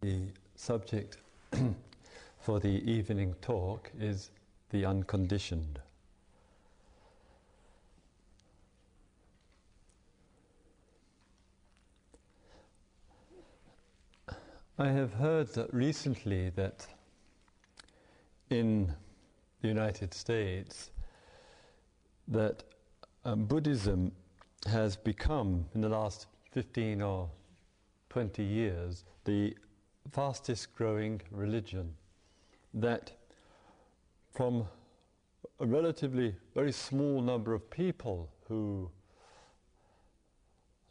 The subject for the evening talk is the unconditioned. I have heard that recently that in the United States that um, Buddhism has become in the last 15 or 20 years the fastest growing religion that from a relatively very small number of people who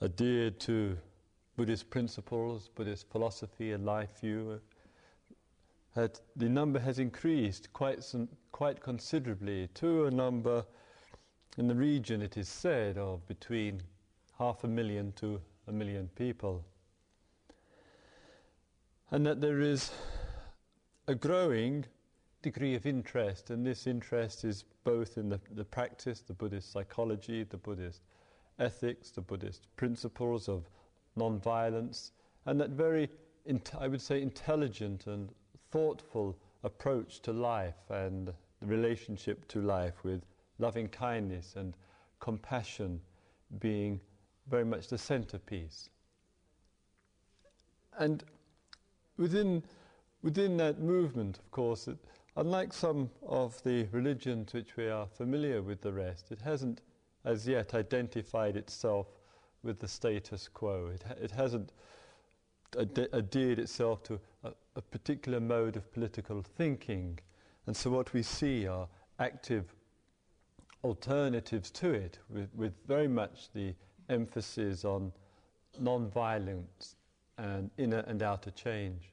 adhered to Buddhist principles, Buddhist philosophy and life view, had, the number has increased quite, some, quite considerably to a number in the region, it is said, of between half a million to a million people and that there is a growing degree of interest, and this interest is both in the, the practice, the Buddhist psychology, the Buddhist ethics, the Buddhist principles of non-violence, and that very, I would say, intelligent and thoughtful approach to life and the relationship to life with loving kindness and compassion being very much the centerpiece. And within, within that movement, of course, it, unlike some of the religions which we are familiar with the rest, it hasn't as yet identified itself with the status quo. It, it hasn't ad- adhered itself to a, a particular mode of political thinking. And so what we see are active alternatives to it, with, with very much the emphasis on non-violence and inner and outer change.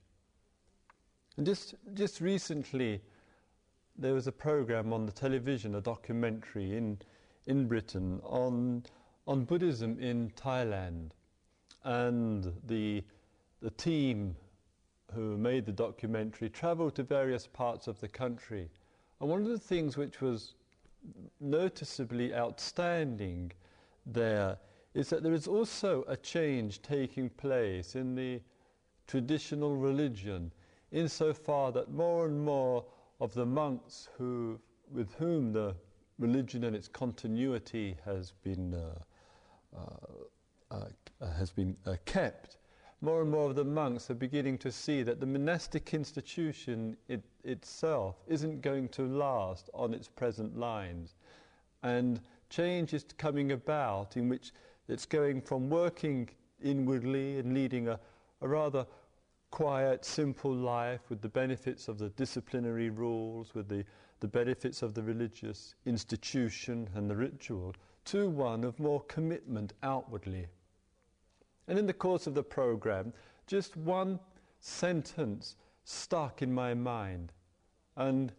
And just, just recently, there was a program on the television, a documentary in, in Britain on, on Buddhism in Thailand. And the, the team who made the documentary travelled to various parts of the country. And one of the things which was noticeably outstanding there is that there is also a change taking place in the traditional religion, insofar that more and more of the monks who, with whom the religion and its continuity has been, uh, uh, uh, has been uh, kept, more and more of the monks are beginning to see that the monastic institution it, itself isn't going to last on its present lines. And change is coming about in which it's going from working inwardly and leading a, a rather quiet, simple life with the benefits of the disciplinary rules, with the, the benefits of the religious institution and the ritual, to one of more commitment outwardly. And in the course of the program, just one sentence stuck in my mind. And,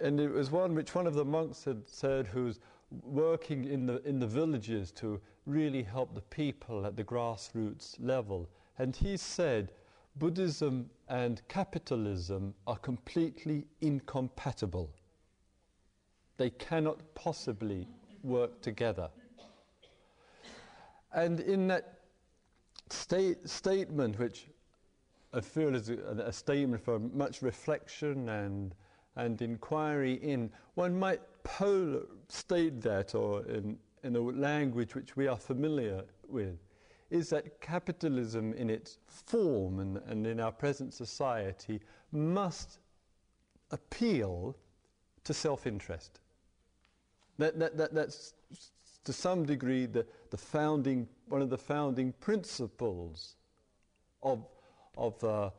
and it was one which one of the monks had said, who's working in the, in the villages to really help the people at the grassroots level. And he said, Buddhism and capitalism are completely incompatible. They cannot possibly work together. And in that state, statement, which I feel is a, a statement for much reflection and, and inquiry in, one might polar state that, or in, in a language which we are familiar with, is that capitalism in its form and, and in our present society must appeal to self interest. That, that, that, that's to some degree the, the founding, one of the founding principles of, of uh,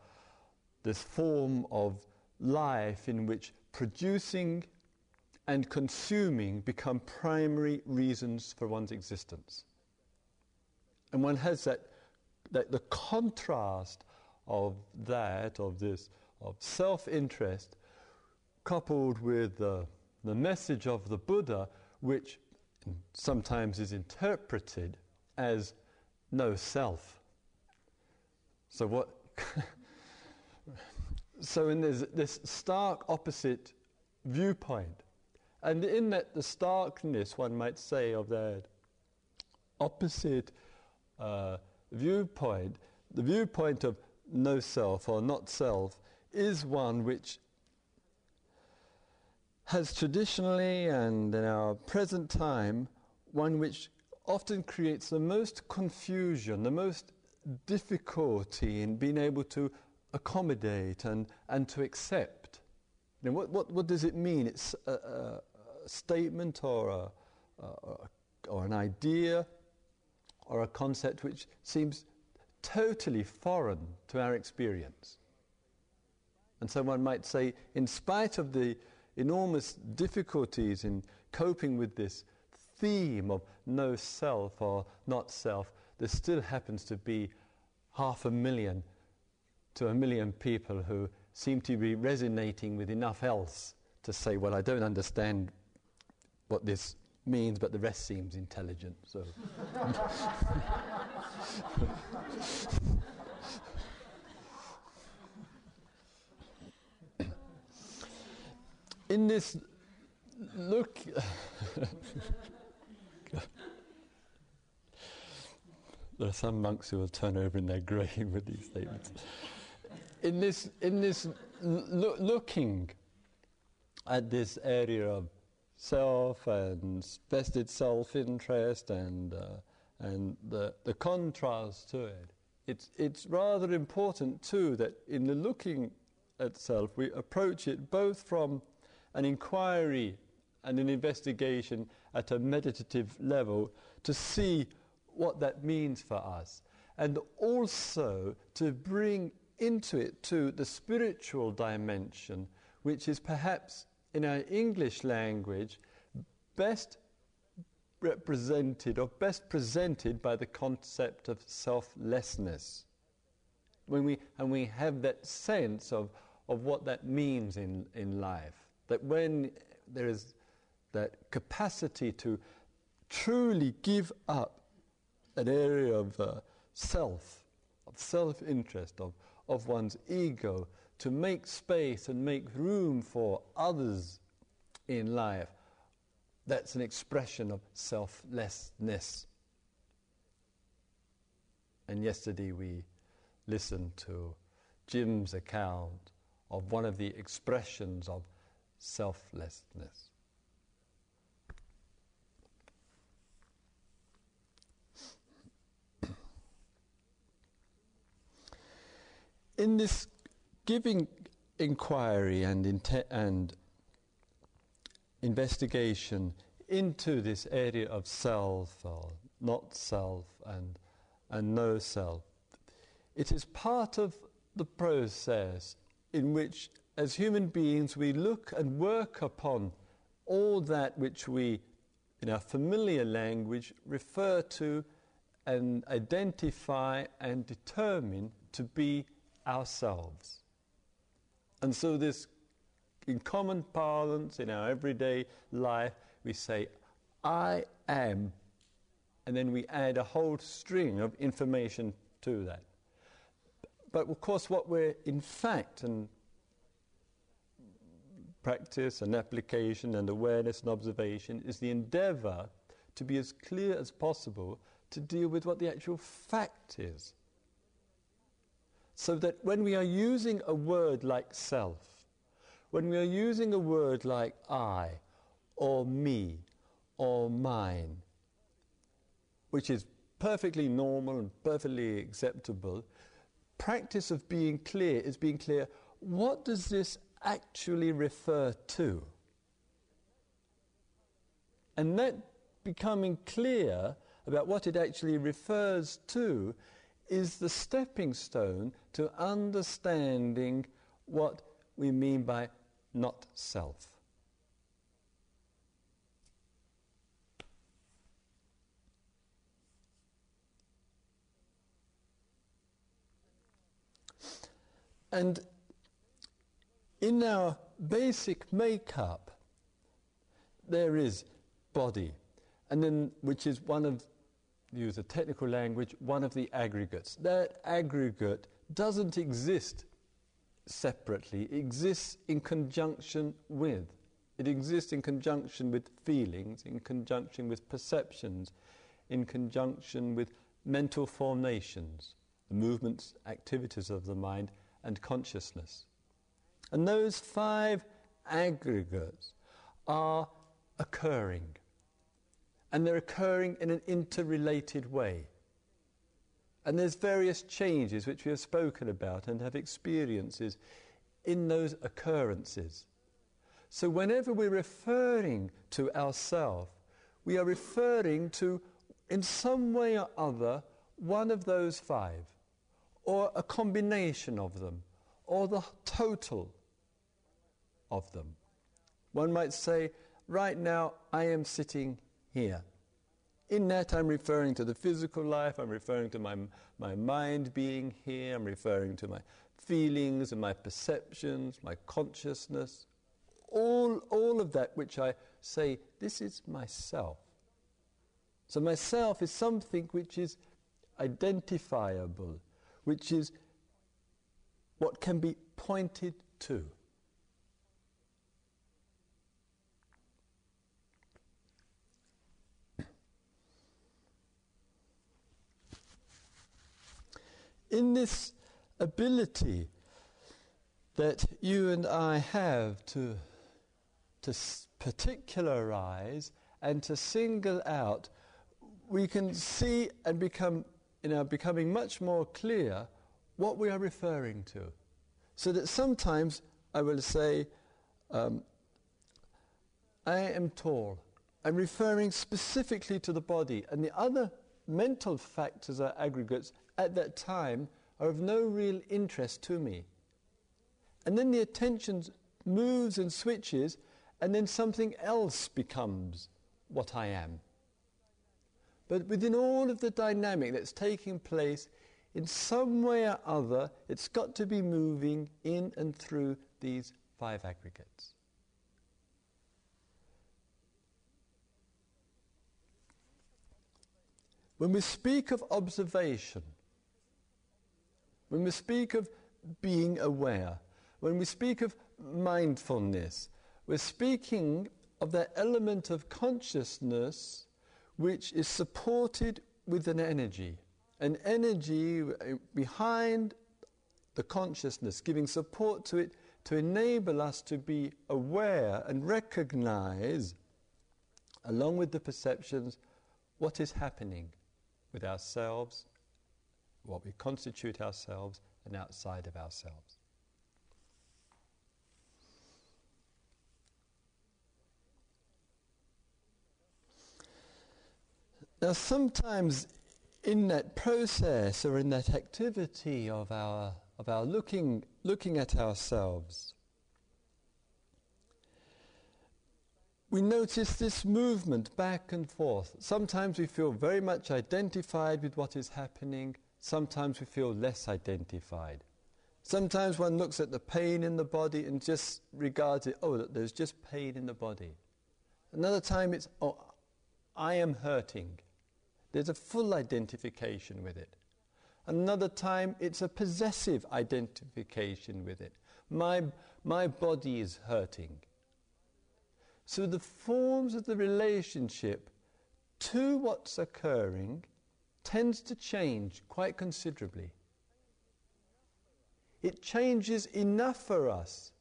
this form of life in which producing and consuming become primary reasons for one's existence. And one has that, that the contrast of that, of this, of self interest, coupled with the, the message of the Buddha, which sometimes is interpreted as no self. So, what? so, in this, this stark opposite viewpoint, and in that, the starkness, one might say, of that opposite uh, viewpoint, the viewpoint of no self or not self is one which has traditionally and in our present time one which often creates the most confusion, the most difficulty in being able to accommodate and, and to accept. What, what, what does it mean? It's a, a, statement or, a, or an idea or a concept which seems totally foreign to our experience. And so one might say, in spite of the enormous difficulties in coping with this theme of no self or not self, there still happens to be half a million to a million people who seem to be resonating with enough else to say, well, I don't understand what this means, but the rest seems intelligent. So. In this look, there are some monks who will turn over in their grave with these statements. In this, in this lo- looking at this area of self and vested self-interest and uh, and the, the contrast to it. It's, it's rather important too that in the looking at self we approach it both from an inquiry and an investigation at a meditative level to see what that means for us and also to bring into it too the spiritual dimension which is perhaps in our English language best represented or best presented by the concept of selflessness. When we, and we have that sense of, of what that means in, in life, that when there is that capacity to truly give up an area of uh, self, of self interest, of, of one's ego, to make space and make room for others in life, that's an expression of selflessness. And yesterday we listened to Jim's account of one of the expressions of selflessness. In this giving inquiry and, inte- and investigation into this area of self or not self and, and no self, it is part of the process in which, as human beings, we look and work upon all that which we, in our familiar language, refer to and identify and determine to be ourselves. And so, this, in common parlance, in our everyday life, we say, I am, and then we add a whole string of information to that. But of course, what we're in fact, and practice and application and awareness and observation, is the endeavor to be as clear as possible to deal with what the actual fact is. So that when we are using a word like self, when we are using a word like I, or me, or mine, which is perfectly normal and perfectly acceptable, practice of being clear is being clear what does this actually refer to? And that becoming clear about what it actually refers to is the stepping stone to understanding what we mean by not self. And in our basic makeup, there is body, and then which is one of use a technical language, one of the aggregates. That aggregate doesn't exist separately, it exists in conjunction with. It exists in conjunction with feelings, in conjunction with perceptions, in conjunction with mental formations. the movements, activities of the mind, and consciousness. And those five aggregates are occurring. And they're occurring in an interrelated way. And there's various changes which we have spoken about and have experiences in those occurrences. So whenever we're referring to ourself, we are referring to, in some way or other, one of those five, or a combination of them, or the total of them. One might say, right now I am sitting here. In that, I'm referring to the physical life, I'm referring to my, my mind being here, I'm referring to my feelings and my perceptions, my consciousness, all, all of that which I say, this is myself. So, myself is something which is identifiable, which is what can be pointed to. In this ability that you and I have to, to particularize and to single out, we can see and become, you know, becoming much more clear what we are referring to. So that sometimes I will say, um, I am tall. I'm referring specifically to the body, and the other mental factors are aggregates at that time are of no real interest to me. And then the attention moves and switches, and then something else becomes what I am. But within all of the dynamic that's taking place, in some way or other, it's got to be moving in and through these five aggregates. When we speak of observation, when we speak of being aware, when we speak of mindfulness, we're speaking of that element of consciousness which is supported with an energy, an energy behind the consciousness, giving support to it to enable us to be aware and recognize, along with the perceptions, what is happening with ourselves what we constitute ourselves and outside of ourselves. Now, sometimes in that process or in that activity of our, of our looking, looking at ourselves, we notice this movement back and forth. Sometimes we feel very much identified with what is happening, sometimes we feel less identified. Sometimes one looks at the pain in the body and just regards it, oh, there's just pain in the body. Another time it's, oh, I am hurting. There's a full identification with it. Another time it's a possessive identification with it. My, my body is hurting. So the forms of the relationship to what's occurring tends to change quite considerably. It changes enough for us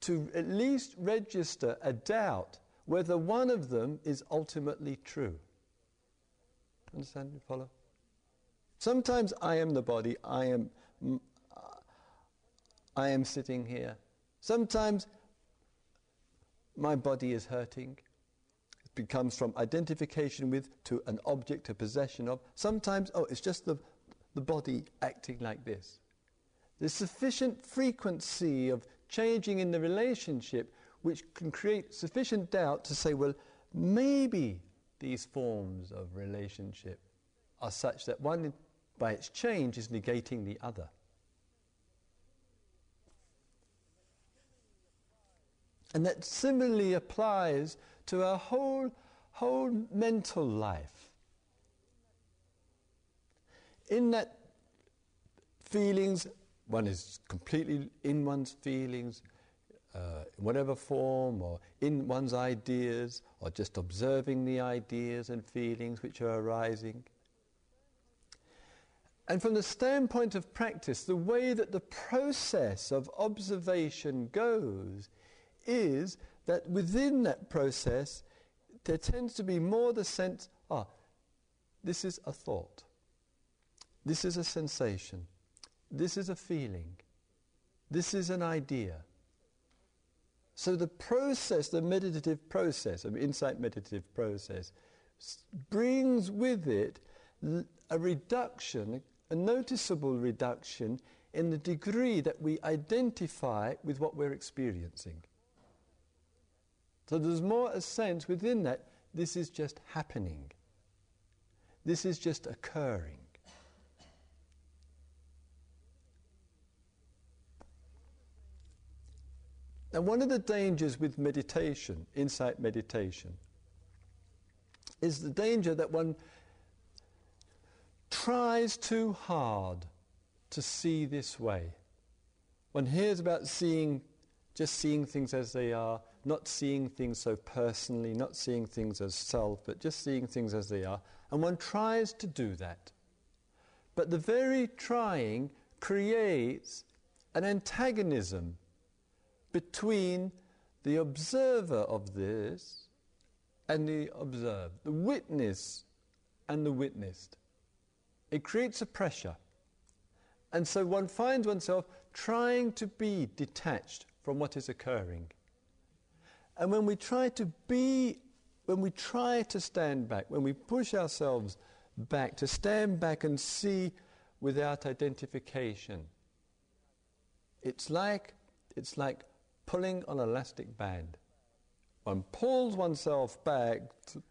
to at least register a doubt whether one of them is ultimately true. Understand? You follow? Sometimes I am the body, I am, I am sitting here. Sometimes my body is hurting becomes from identification with to an object, a possession of. Sometimes, oh, it's just the, the body acting like this. The sufficient frequency of changing in the relationship which can create sufficient doubt to say, well, maybe these forms of relationship are such that one, by its change, is negating the other. And that similarly applies to our whole, whole mental life. In that feelings, one is completely in one's feelings, uh, in whatever form, or in one's ideas, or just observing the ideas and feelings which are arising. And from the standpoint of practice, the way that the process of observation goes is that within that process, there tends to be more the sense, ah, this is a thought, this is a sensation, this is a feeling, this is an idea. So the process, the meditative process, of insight meditative process, brings with it a reduction, a noticeable reduction in the degree that we identify with what we're experiencing. So there's more a sense within that this is just happening. This is just occurring. Now, one of the dangers with meditation, insight meditation, is the danger that one tries too hard to see this way. One hears about seeing, just seeing things as they are, not seeing things so personally, not seeing things as self, but just seeing things as they are, and one tries to do that. But the very trying creates an antagonism between the observer of this and the observed, the witness and the witnessed. It creates a pressure. And so one finds oneself trying to be detached from what is occurring. And when we try to be, when we try to stand back, when we push ourselves back, to stand back and see without identification, it's like, it's like pulling on an elastic band. One pulls oneself back th-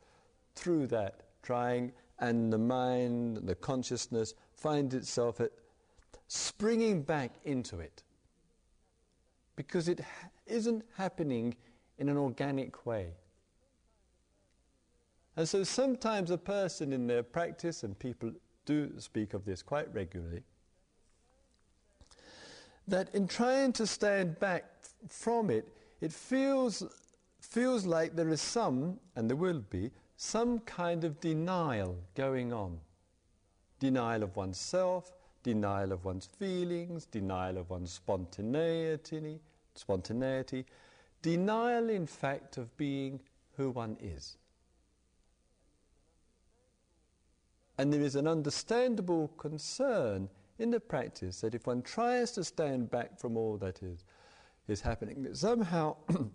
through that, trying, and the mind, the consciousness finds itself at springing back into it. Because it ha- isn't happening in an organic way. And so sometimes a person in their practice, and people do speak of this quite regularly, that in trying to stand back from it, it feels, feels like there is some, and there will be, some kind of denial going on. Denial of oneself, denial of one's feelings, denial of one's spontaneity, spontaneity, denial, in fact, of being who one is. And there is an understandable concern in the practice that if one tries to stand back from all that is, is happening, that somehow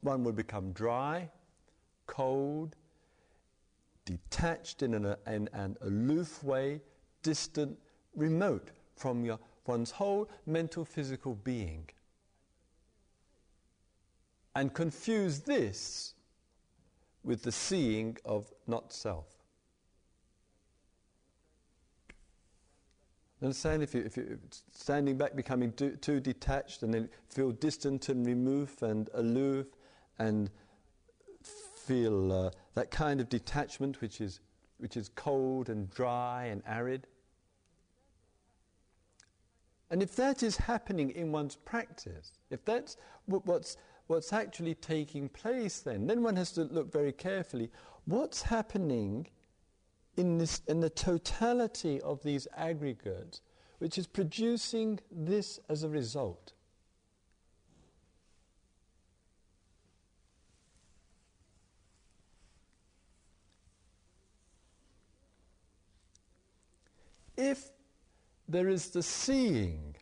one would become dry, cold, detached in an, in an aloof way, distant, remote from your, one's whole mental physical being. And confuse this with the seeing of not self. Understand if, you, if you're standing back, becoming too, too detached, and then feel distant and removed and aloof, and feel uh, that kind of detachment which is, which is cold and dry and arid. And if that is happening in one's practice, if that's what's, what's actually taking place, then, then one has to look very carefully what's happening in, this, in the totality of these aggregates, which is producing this as a result. If there is the seeing,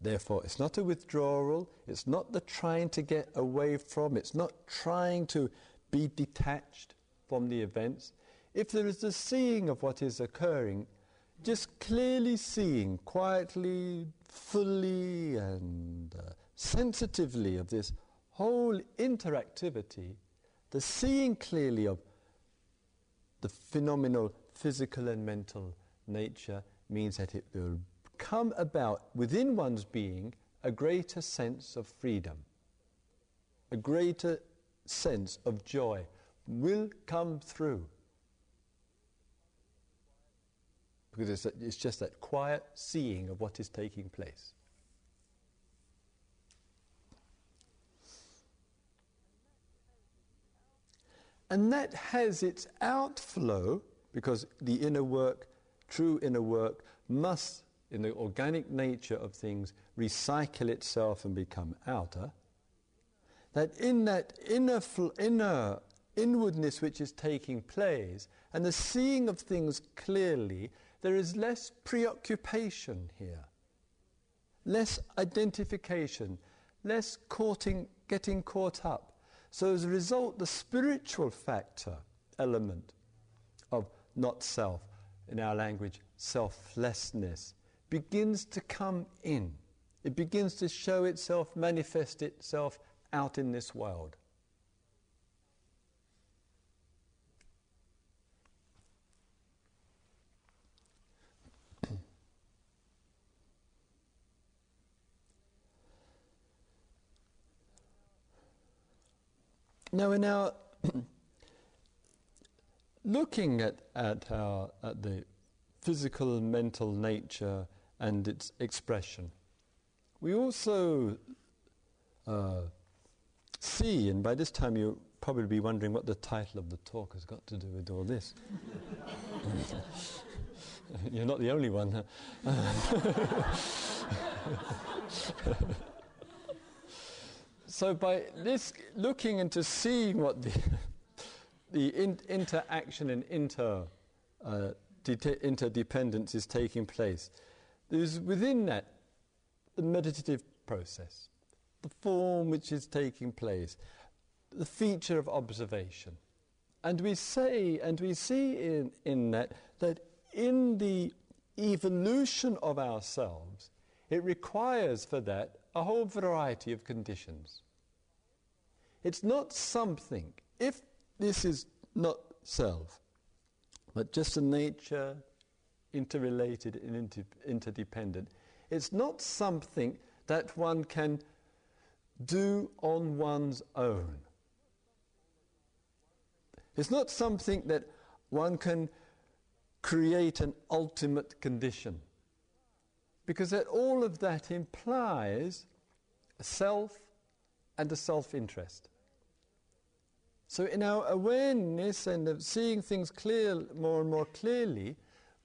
therefore, it's not a withdrawal, it's not the trying to get away from, it's not trying to be detached from the events, if there is the seeing of what is occurring, just clearly seeing, quietly, fully, and uh, sensitively of this whole interactivity, the seeing clearly of the phenomenal physical and mental nature means that it will come about within one's being a greater sense of freedom, a greater sense of joy will come through. because it's, it's just that quiet seeing of what is taking place. And that has its outflow, because the inner work true inner work must, in the organic nature of things, recycle itself and become outer. That in that inner, inner inwardness which is taking place and the seeing of things clearly, there is less preoccupation here, less identification, less courting, getting caught up. So, as a result, the spiritual factor element of not self, in our language, selflessness, begins to come in. It begins to show itself, manifest itself out in this world. now, in our looking at, at, our, at the physical and mental nature and its expression, we also uh, see, and by this time you'll probably be wondering what the title of the talk has got to do with all this. You're not the only one. so, by this looking into seeing what the, the in, interaction and inter, uh, de- interdependence is taking place, there's within that the meditative process the form which is taking place, the feature of observation. And we say, and we see in, in that, that in the evolution of ourselves, it requires for that a whole variety of conditions. It's not something, if this is not self, but just a nature, interrelated and inter- interdependent, it's not something that one can do on one's own. It's not something that one can create an ultimate condition. Because that all of that implies a self and a self interest. So, in our awareness and seeing things clear, more and more clearly,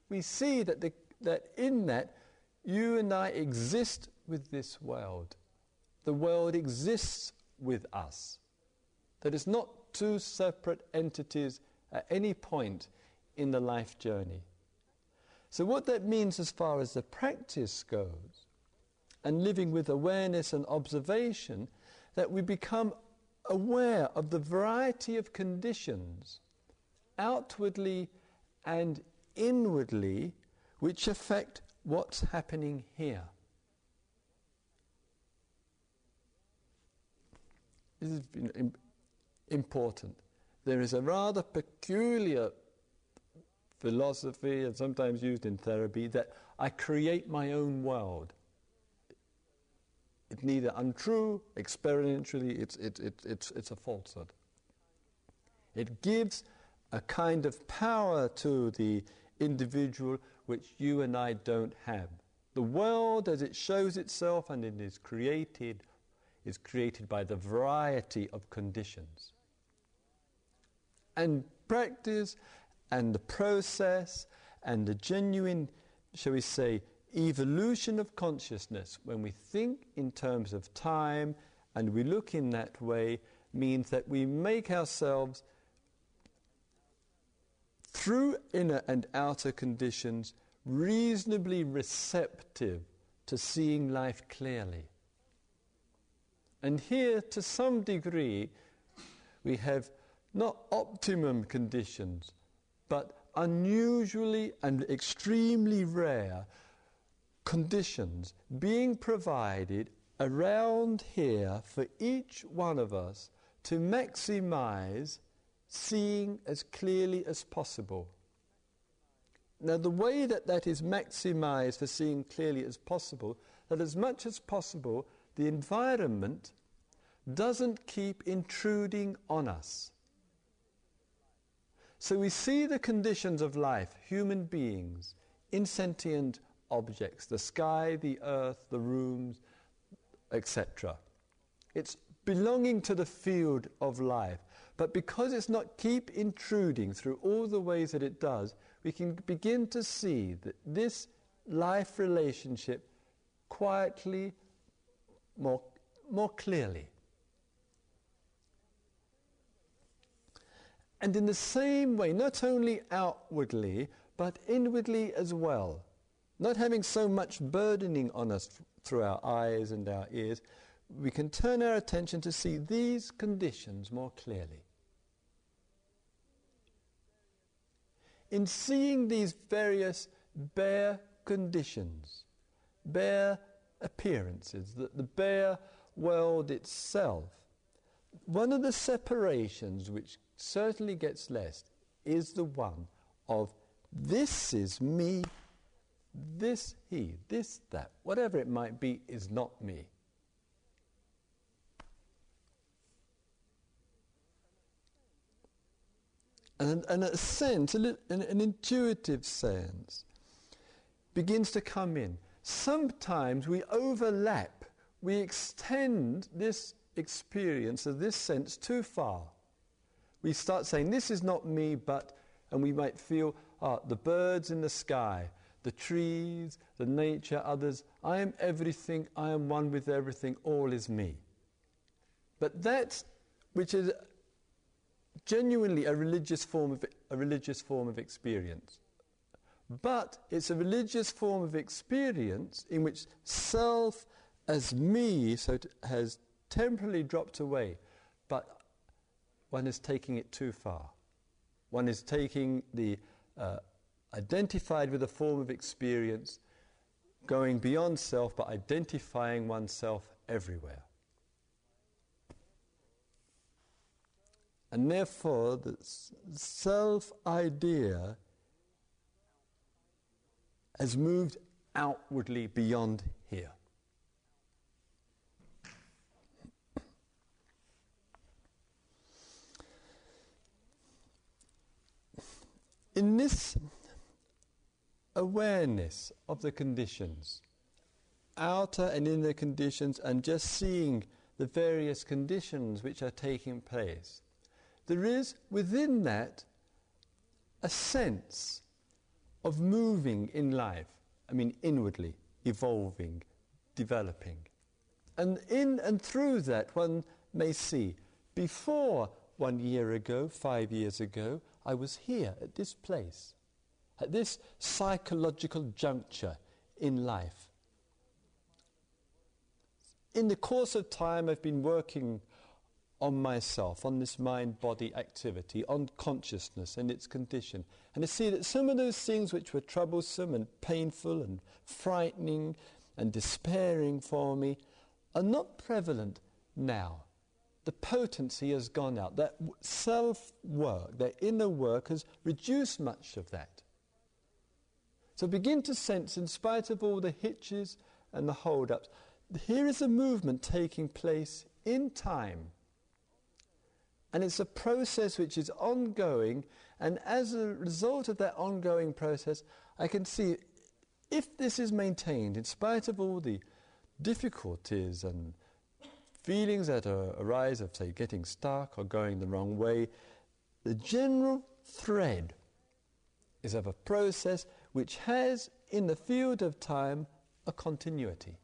we see that, the, that in that you and I exist with this world the world exists with us. That it's not two separate entities at any point in the life journey. So, what that means as far as the practice goes, and living with awareness and observation, that we become aware of the variety of conditions, outwardly and inwardly, which affect what's happening here. This is important. There is a rather peculiar philosophy, and sometimes used in therapy, that I create my own world. It's neither untrue, experientially, it's, it, it, it's, it's a falsehood. It gives a kind of power to the individual which you and I don't have. The world as it shows itself and it is created is created by the variety of conditions. And practice and the process and the genuine, shall we say, evolution of consciousness, when we think in terms of time and we look in that way, means that we make ourselves, through inner and outer conditions, reasonably receptive to seeing life clearly. And here, to some degree, we have not optimum conditions, but unusually and extremely rare conditions being provided around here for each one of us to maximize seeing as clearly as possible. Now, the way that that is maximized for seeing clearly as possible, that as much as possible the environment doesn't keep intruding on us. So we see the conditions of life, human beings, insentient objects, the sky, the earth, the rooms, etc. It's belonging to the field of life. But because it's not keep intruding through all the ways that it does, we can begin to see that this life relationship quietly, more, more clearly. And in the same way, not only outwardly, but inwardly as well, not having so much burdening on us through our eyes and our ears, we can turn our attention to see these conditions more clearly. In seeing these various bare conditions, bare appearances, the, the bare world itself, one of the separations which certainly gets less is the one of this is me, this he, this that, whatever it might be, is not me. And, and a sense, an, an intuitive sense, begins to come in. Sometimes we overlap, we extend this experience of this sense too far. We start saying, This is not me, but, and we might feel, ah, the birds in the sky, the trees, the nature, others. I am everything, I am one with everything, all is me. But that which is genuinely a religious form of, a religious form of experience. But it's a religious form of experience in which self as me so t- has temporarily dropped away, but one is taking it too far. One is taking the uh, identified with a form of experience, going beyond self, but identifying oneself everywhere. And therefore, the self idea has moved outwardly beyond here. In this awareness of the conditions, outer and inner conditions, and just seeing the various conditions which are taking place, there is within that a sense of moving in life. I mean, inwardly, evolving, developing. And in and through that, one may see before one year ago, five years ago, I was here at this place, at this psychological juncture in life. In the course of time, I've been working on myself, on this mind body activity, on consciousness and its condition. And to see that some of those things which were troublesome and painful and frightening and despairing for me are not prevalent now. The potency has gone out. That self work, that inner work, has reduced much of that. So begin to sense, in spite of all the hitches and the hold ups, here is a movement taking place in time and it's a process which is ongoing. And as a result of that ongoing process, I can see if this is maintained, in spite of all the difficulties and feelings that arise of, say, getting stuck or going the wrong way, the general thread is of a process which has, in the field of time, a continuity.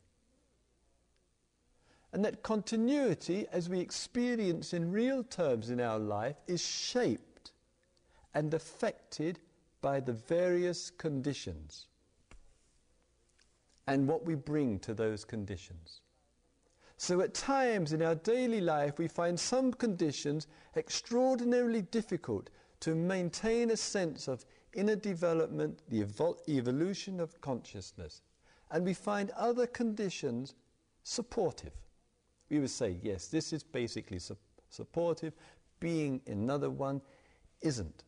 And that continuity, as we experience in real terms in our life, is shaped and affected by the various conditions and what we bring to those conditions. So, at times in our daily life, we find some conditions extraordinarily difficult to maintain a sense of inner development, the evol- evolution of consciousness. And we find other conditions supportive we would say, yes, this is basically su- supportive, being another one isn't.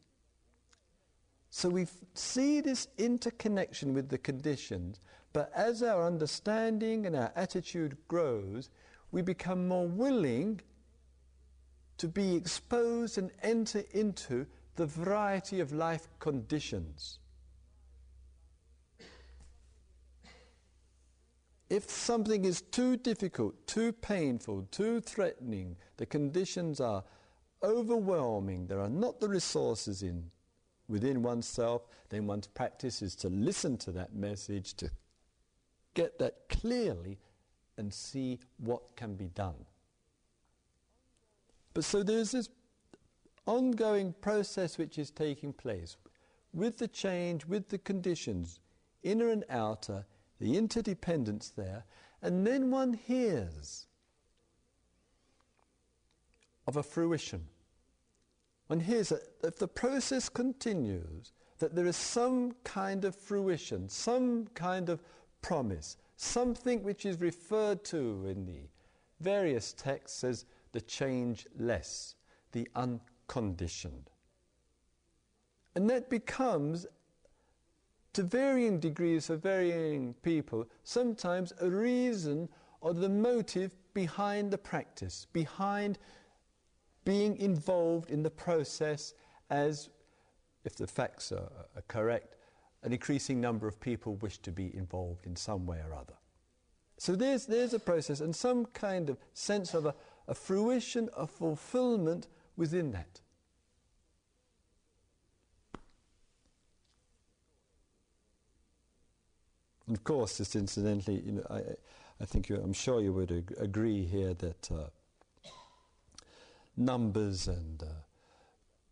So we see this interconnection with the conditions, but as our understanding and our attitude grows, we become more willing to be exposed and enter into the variety of life conditions. If something is too difficult, too painful, too threatening, the conditions are overwhelming, there are not the resources in within oneself, then one's practice is to listen to that message, to get that clearly, and see what can be done. But so there's this ongoing process which is taking place with the change, with the conditions, inner and outer, the interdependence there, and then one hears of a fruition. One hears that if the process continues, that there is some kind of fruition, some kind of promise, something which is referred to in the various texts as the changeless, the unconditioned. And that becomes, to varying degrees for varying people, sometimes a reason or the motive behind the practice, behind being involved in the process as, if the facts are, are correct, an increasing number of people wish to be involved in some way or other. So there's, there's a process and some kind of sense of a, a fruition, a fulfillment within that. And of course, just incidentally, you know, I, I think you, I'm sure you would ag- agree here that uh, numbers and uh,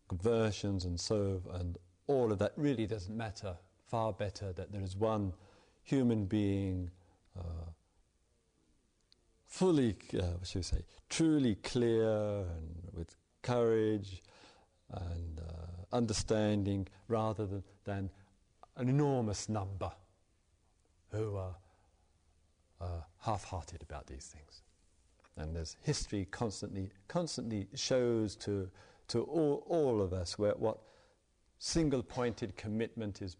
conversions and so and all of that really doesn't matter. Far better that there is one human being uh, fully, uh, what should we say, truly clear and with courage and uh, understanding rather than, than an enormous number who are uh, half-hearted about these things. And there's history constantly, constantly shows to, to all, all of us where, what single-pointed commitment is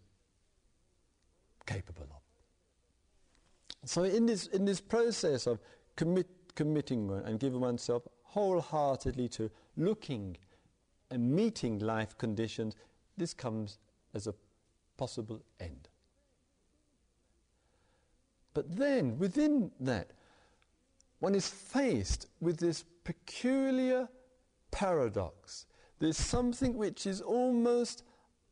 capable of. So in this, in this process of commit, committing and giving oneself wholeheartedly to looking and meeting life conditions, this comes as a possible end. But then, within that, one is faced with this peculiar paradox. There's something which is almost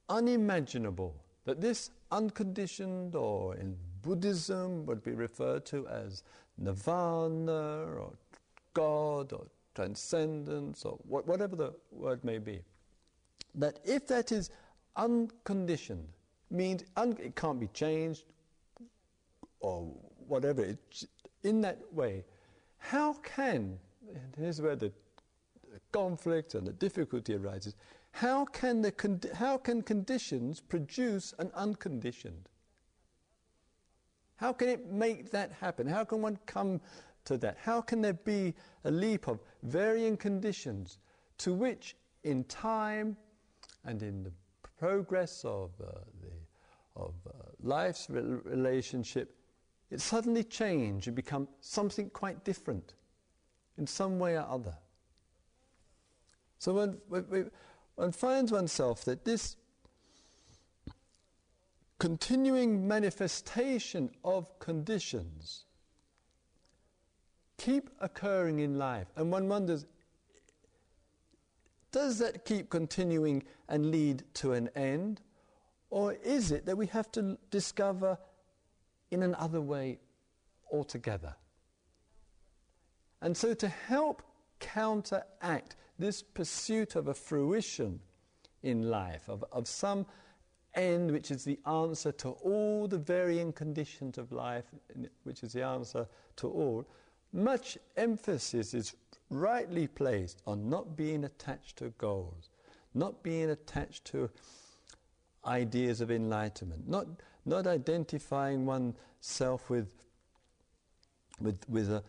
unimaginable, that this unconditioned, or in Buddhism would be referred to as nirvana, or God, or transcendence, or whatever the word may be. That if that is unconditioned, means un- it can't be changed, or whatever, in that way, how can, and here's where the conflict and the difficulty arises, how can, the how can conditions produce an unconditioned? How can it make that happen? How can one come to that? How can there be a leap of varying conditions to which, in time and in the progress of uh, the of uh, life's re- relationship, it suddenly change and become something quite different in some way or other. So when one finds oneself that this continuing manifestation of conditions keep occurring in life, and one wonders, does that keep continuing and lead to an end? Or is it that we have to discover in another way altogether. And so, to help counteract this pursuit of a fruition in life, of, of some end which is the answer to all the varying conditions of life, which is the answer to all, much emphasis is rightly placed on not being attached to goals, not being attached to ideas of enlightenment, not not identifying oneself with, with, with, a,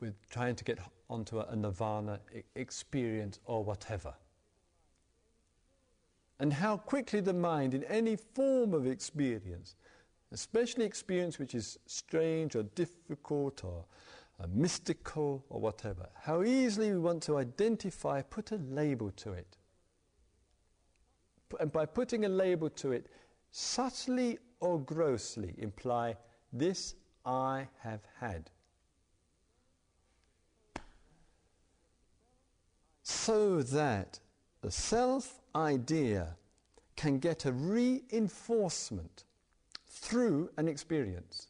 with trying to get onto a, a nirvana experience or whatever. And how quickly the mind, in any form of experience, especially experience which is strange or difficult or uh, mystical or whatever, how easily we want to identify, put a label to it. And by putting a label to it, subtly or grossly imply, This I have had. So that the self idea can get a reinforcement through an experience.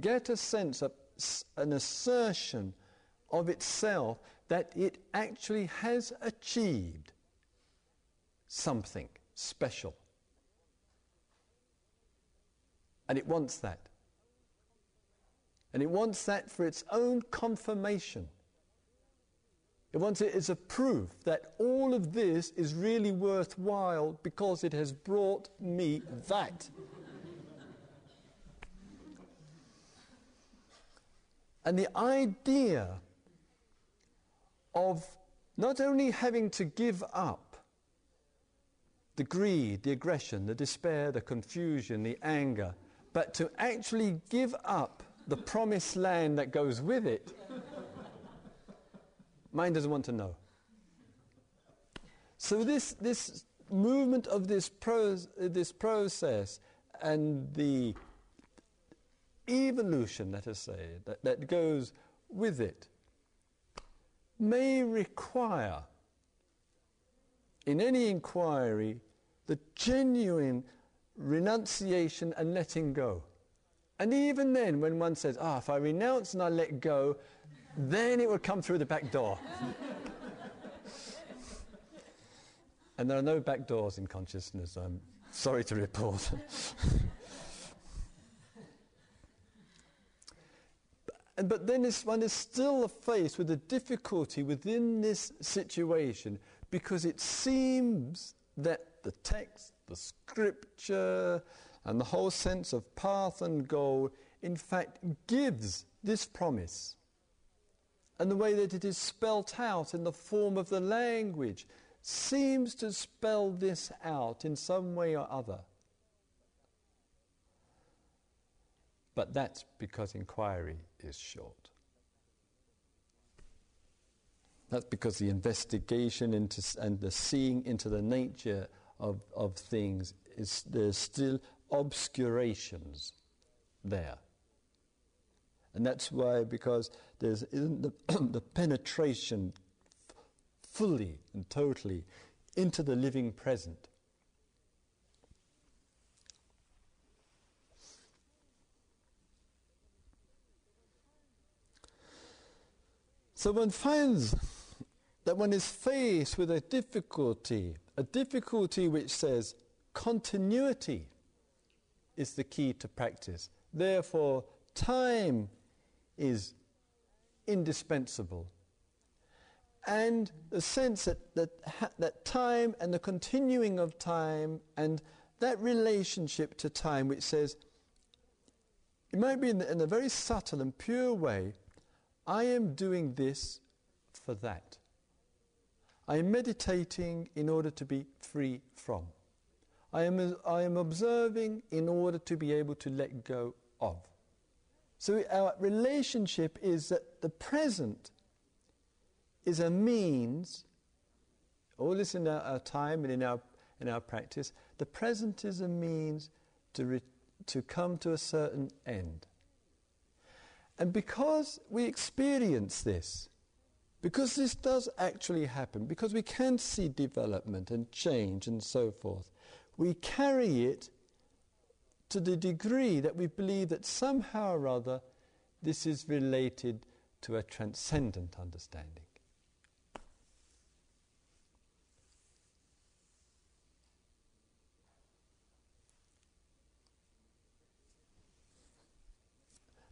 Get a sense of an assertion of itself that it actually has achieved something special. And it wants that. And it wants that for its own confirmation. It wants it as a proof that all of this is really worthwhile because it has brought me that. and the idea of not only having to give up the greed, the aggression, the despair, the confusion, the anger, but to actually give up the promised land that goes with it, mind doesn't want to know. So, this, this movement of this, pros, this process and the evolution, let us say, that, that goes with it may require, in any inquiry, the genuine renunciation and letting go. And even then, when one says, ah, if I renounce and I let go, then it will come through the back door. and there are no back doors in consciousness, I'm sorry to report. But then this one is still faced with a difficulty within this situation because it seems that the text, the scripture, and the whole sense of path and goal, in fact, gives this promise. And the way that it is spelt out in the form of the language seems to spell this out in some way or other. But that's because inquiry is short. That's because the investigation into, and the seeing into the nature of, of things is there's still obscurations there. And that's why, because there isn't the, the penetration fully and totally into the living present. So one finds that one is faced with a difficulty, a difficulty which says continuity is the key to practice. Therefore, time is indispensable. And the sense that, that, that time and the continuing of time and that relationship to time, which says, it might be in, the, in a very subtle and pure way, I am doing this for that. I am meditating in order to be free from. I am, I am observing in order to be able to let go of. So our relationship is that the present is a means, oh, all this in our, our time and in our, in our practice, the present is a means to, re, to come to a certain end. And because we experience this, because this does actually happen, because we can see development and change and so forth, we carry it to the degree that we believe that somehow or other this is related to a transcendent understanding.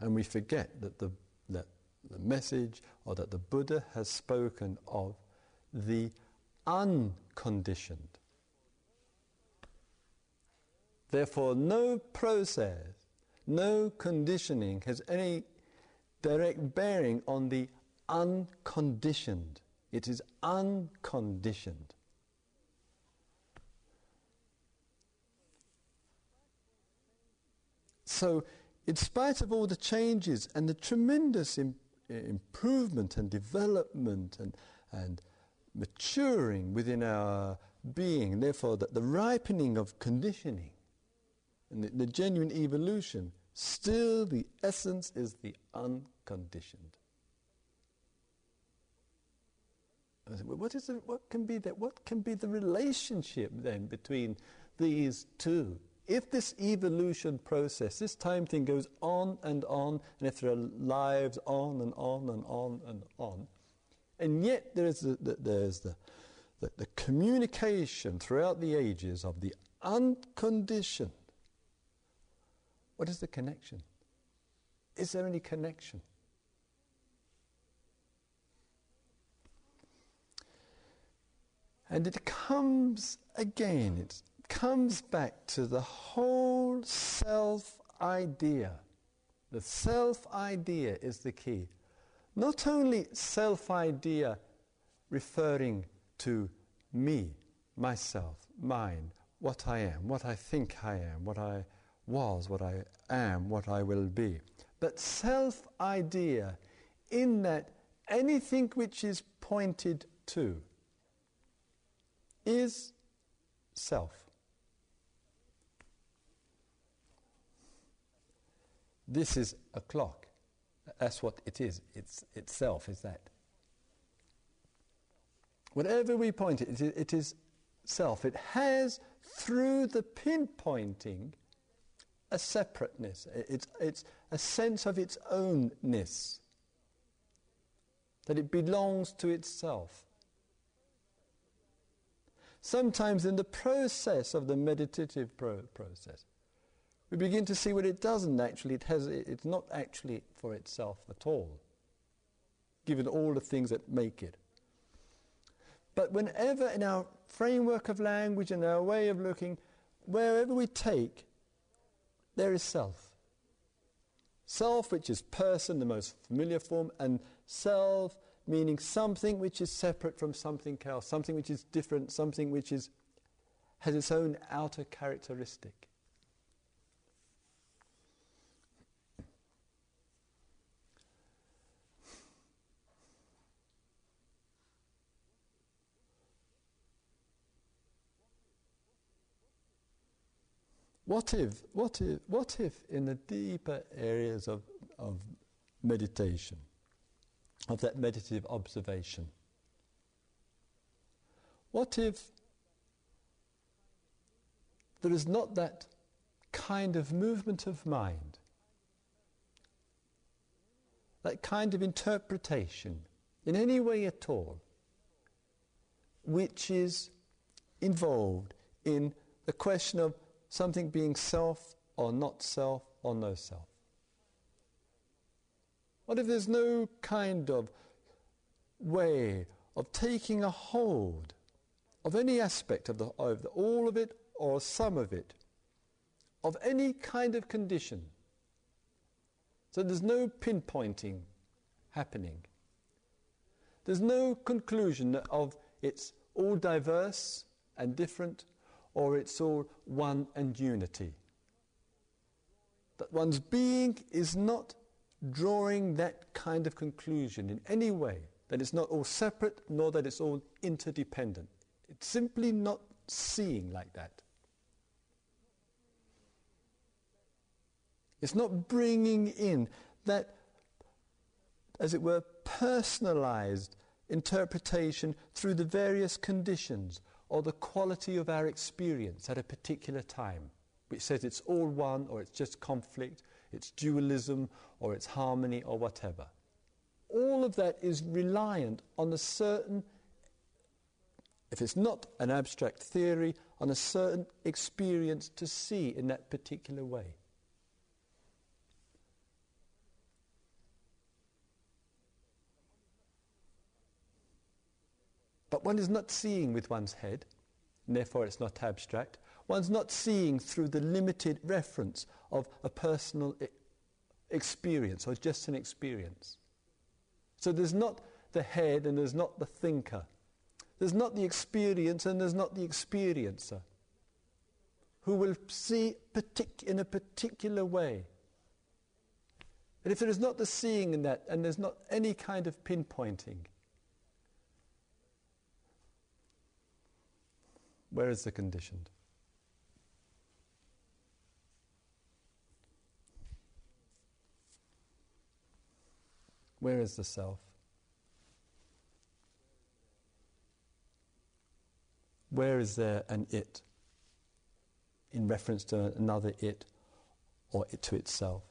and we forget that the, the message or that the Buddha has spoken of the unconditioned. Therefore, no process, no conditioning has any direct bearing on the unconditioned. It is unconditioned. So, in spite of all the changes and the tremendous improvement and development and, and maturing within our being, therefore, that the ripening of conditioning and the, the genuine evolution, still the essence is the unconditioned. What, is the, what, can be the, what can be the relationship then between these two? If this evolution process, this time thing goes on and on, and if there are lives on and on and on and on, and yet there is the, the there's the, the, the communication throughout the ages of the unconditioned. What is the connection? Is there any connection? And it comes again, it comes back to the whole self idea. The self idea is the key. Not only self idea referring to me, myself, mine, what I am, what I think I am, what I was, what I am, what I will be, but self idea in that anything which is pointed to is self. This is a clock. That's what it is. It's itself is that. Whatever we point it, it is self. It has, through the pinpointing, a separateness. It's, it's a sense of its ownness, that it belongs to itself. Sometimes in the process of the meditative pro- process, we begin to see what it doesn't actually, it has, it's not actually for itself at all, given all the things that make it. But whenever in our framework of language and our way of looking, wherever we take, there is self. Self, which is person, the most familiar form, and self meaning something which is separate from something else, something which is different, something which is, has its own outer characteristic. What if, what if, what if in the deeper areas of, of meditation, of that meditative observation. What if there is not that kind of movement of mind, that kind of interpretation in any way at all, which is involved in the question of something being self or not self or no self? What if there's no kind of way of taking a hold of any aspect of, the, of the, all of it or some of it, of any kind of condition? So there's no pinpointing happening. There's no conclusion of it's all diverse and different or it's all one and unity. That one's being is not drawing that kind of conclusion in any way, that it's not all separate nor that it's all interdependent. It's simply not seeing like that. It's not bringing in that, as it were, personalized interpretation through the various conditions or the quality of our experience at a particular time, which says it's all one or it's just conflict it's dualism or it's harmony or whatever. All of that is reliant on a certain, if it's not an abstract theory, on a certain experience to see in that particular way. But one is not seeing with one's head, and therefore it's not abstract. One's not seeing through the limited reference of a personal experience or just an experience. So there's not the head and there's not the thinker. There's not the experience and there's not the experiencer who will see partic- in a particular way. And if there is not the seeing in that and there's not any kind of pinpointing, Where is the conditioned? Where is the self? Where is there an it in reference to another it or it to itself?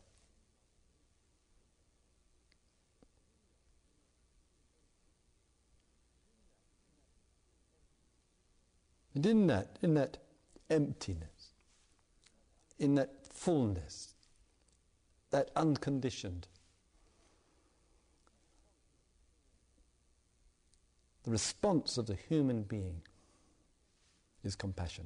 And in that, in that emptiness, in that fullness, that unconditioned, the response of the human being is compassion.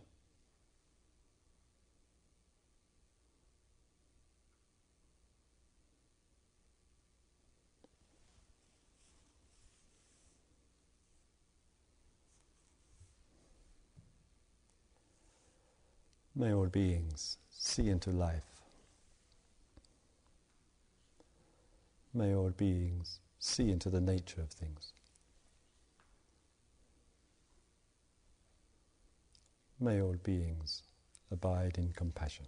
May all beings see into life. May all beings see into the nature of things. May all beings abide in compassion.